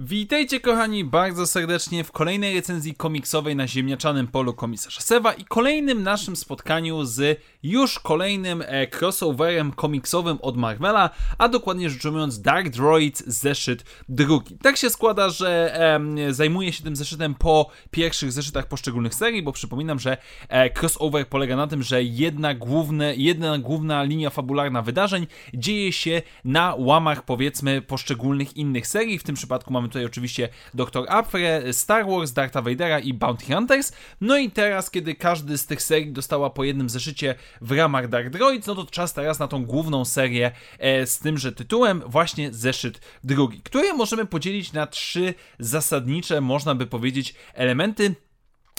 Witajcie kochani bardzo serdecznie w kolejnej recenzji komiksowej na ziemniaczanym polu komisarza Sewa i kolejnym naszym spotkaniu z już kolejnym e, crossoverem komiksowym od Marvela, a dokładnie rzecz ujmując Dark Droid zeszyt drugi. Tak się składa, że e, zajmuję się tym zeszytem po pierwszych zeszytach poszczególnych serii, bo przypominam, że e, crossover polega na tym, że jedna, główne, jedna główna linia fabularna wydarzeń dzieje się na łamach powiedzmy poszczególnych innych serii, w tym przypadku mamy tutaj oczywiście Dr. Apre, Star Wars, Darth Vadera i Bounty Hunters. No i teraz, kiedy każdy z tych serii dostała po jednym zeszycie w ramach Dark Droids, no to czas teraz na tą główną serię e, z tymże tytułem, właśnie zeszyt drugi, który możemy podzielić na trzy zasadnicze, można by powiedzieć, elementy.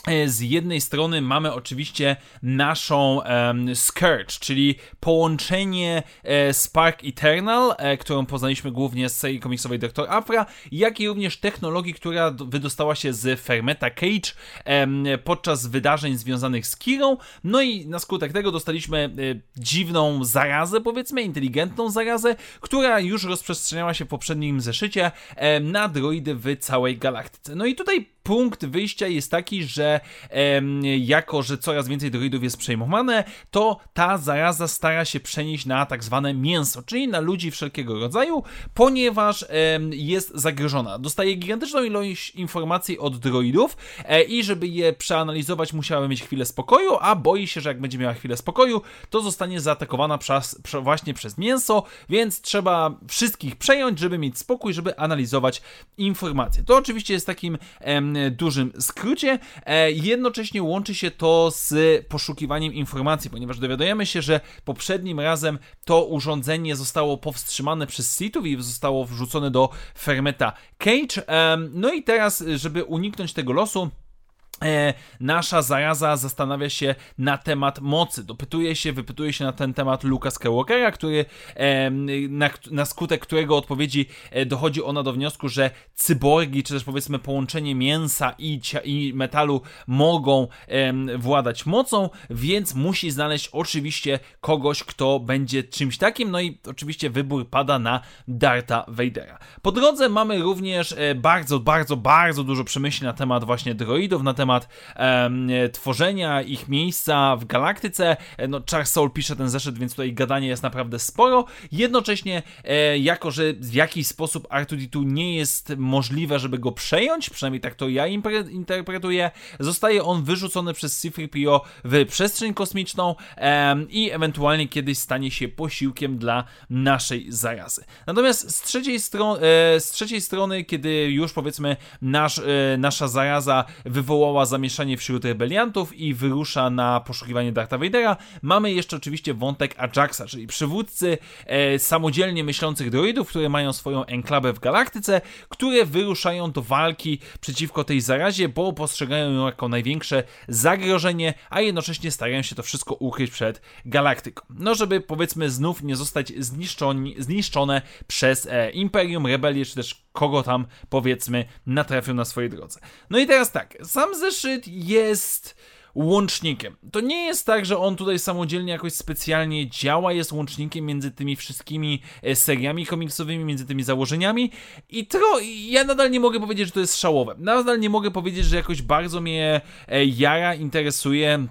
E, z jednej strony mamy oczywiście naszą um, Scourge, czyli połączenie e, Spark Eternal, e, którą poznaliśmy głównie z serii komiksowej Dr. Afra, jak i również technologii, która wydostała się z Fermeta Cage podczas wydarzeń związanych z Kirą. No i na skutek tego dostaliśmy e, dziwną zarazę, powiedzmy, inteligentną zarazę, która już rozprzestrzeniała się w poprzednim zeszycie na droidy w całej galaktyce. No i tutaj punkt wyjścia jest taki, że jako, że coraz więcej droidów jest przejmowane, to ta zaraza stara się przenieść na tak zwane mięso, czyli na ludzi wszelkiego rodzaju, ponieważ jest zagrożona. Dostaje gigantyczną ilość informacji od droidów e, i żeby je przeanalizować, musiała mieć chwilę spokoju, a boi się, że jak będzie miała chwilę spokoju, to zostanie zaatakowana przez, właśnie przez mięso, więc trzeba wszystkich przejąć, żeby mieć spokój, żeby analizować informacje. To oczywiście jest takim dużym skrócie. E, jednocześnie łączy się to z poszukiwaniem informacji, ponieważ dowiadujemy się, że poprzednim razem to urządzenie zostało powstrzymane przez Sithów i zostało wrzucone do Fermeta Cage. No i teraz, żeby uniknąć tego losu, E, nasza zaraza zastanawia się na temat mocy. Dopytuje się, wypytuje się na ten temat Luka Skywalkera, który, e, na, na, skutek którego odpowiedzi e, dochodzi ona do wniosku, że cyborgi, czy też powiedzmy połączenie mięsa i, i metalu mogą władać mocą, więc musi znaleźć oczywiście kogoś, kto będzie czymś takim. No i oczywiście wybór pada na Darta Vadera. Po drodze mamy również bardzo, bardzo, bardzo dużo przemyśleń na temat właśnie droidów, na temat temat tworzenia ich miejsca w galaktyce. E, no, Charles Soul pisze ten zeszyt, więc tutaj gadanie jest naprawdę sporo. Jednocześnie, e, jako że w jakiś sposób R2D2 nie jest możliwe, żeby go przejąć, przynajmniej tak to ja interpretuję, zostaje on wyrzucony przez C-3PO w przestrzeń kosmiczną i ewentualnie kiedyś stanie się posiłkiem dla naszej zarazy. Natomiast z trzeciej, stro- e, z trzeciej strony, kiedy już powiedzmy nasz, nasza zaraza wywołała wywołała zamieszanie wśród rebeliantów i wyrusza na poszukiwanie Dartha Vadera. Mamy jeszcze oczywiście wątek Ajaxa, czyli przywódcy e, samodzielnie myślących droidów, które mają swoją enklawę w galaktyce, które wyruszają do walki przeciwko tej zarazie, bo postrzegają ją jako największe zagrożenie, a jednocześnie starają się to wszystko ukryć przed galaktyką. No, żeby powiedzmy znów nie zostać zniszczone przez e, Imperium, rebelię, czy też kogo tam powiedzmy natrafią na swojej drodze. No i teraz tak, sam zeszyt jest łącznikiem. To nie jest tak, że on tutaj samodzielnie jakoś specjalnie działa, jest łącznikiem między tymi wszystkimi e, seriami komiksowymi, między tymi założeniami i to ja nadal nie mogę powiedzieć, że to jest szałowe. Nadal nie mogę powiedzieć, że jakoś bardzo mnie e, jara, interesuje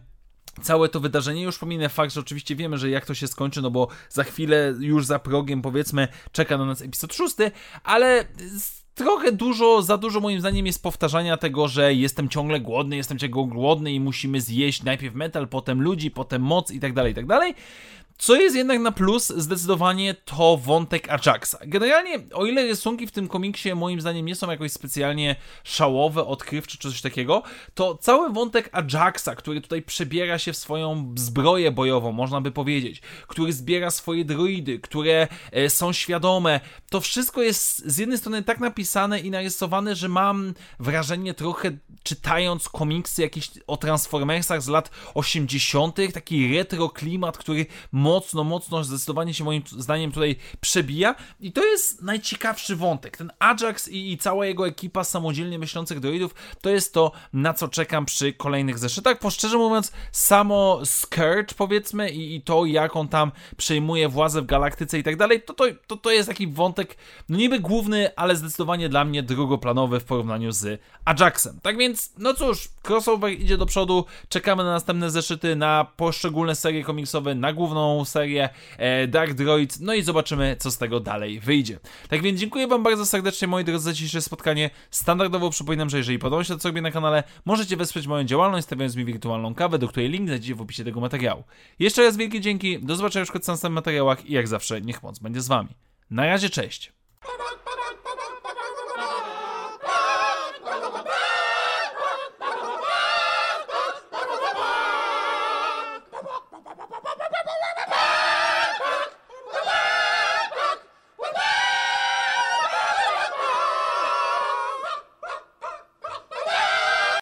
całe to wydarzenie. Już pominę fakt, że oczywiście wiemy, że jak to się skończy, no bo za chwilę, już za progiem, powiedzmy, czeka na nas epizod szósty, ale trochę dużo, za dużo moim zdaniem jest powtarzania tego, że jestem ciągle głodny, jestem ciągle głodny i musimy zjeść najpierw metal, potem ludzi, potem moc i tak dalej, i tak dalej. Co jest jednak na plus, zdecydowanie to wątek Ajaxa. Generalnie, o ile rysunki w tym komiksie moim zdaniem nie są jakoś specjalnie szałowe, odkrywcze czy coś takiego, to cały wątek Ajaxa, który tutaj przebiera się w swoją zbroję bojową, można by powiedzieć, który zbiera swoje droidy, które e, są świadome, to wszystko jest z jednej strony tak napisane i narysowane, że mam wrażenie trochę czytając komiksy jakieś o Transformersach z lat 80., taki retro klimat, który mocno, mocno, zdecydowanie się moim zdaniem tutaj przebija i to jest najciekawszy wątek. Ten Ajax i, i cała jego ekipa samodzielnie myślących droidów to jest to, na co czekam przy kolejnych zeszytach, bo szczerze mówiąc samo Scourge powiedzmy i, i to jak on tam przejmuje władzę w galaktyce i tak dalej, to, to, to, jest taki wątek no niby główny, ale zdecydowanie dla mnie drugoplanowy w porównaniu z Ajaxem. Tak więc, no cóż, crossover idzie do przodu, czekamy na następne zeszyty, na poszczególne serie komiksowe, na główną serię e, Dark Droid, no i zobaczymy, co z tego dalej wyjdzie. Tak więc dziękuję Wam bardzo serdecznie, moi drodzy, za dzisiejsze spotkanie. Standardowo przypominam, że jeżeli podoba się to, co robię na kanale, możecie wesprzeć moją działalność, stawiając mi wirtualną kawę, do której link znajdziecie w opisie tego materiału. Jeszcze raz wielkie dzięki, do zobaczenia już w następnych materiałach i jak zawsze, niech moc będzie z Wami. Na razie, cześć!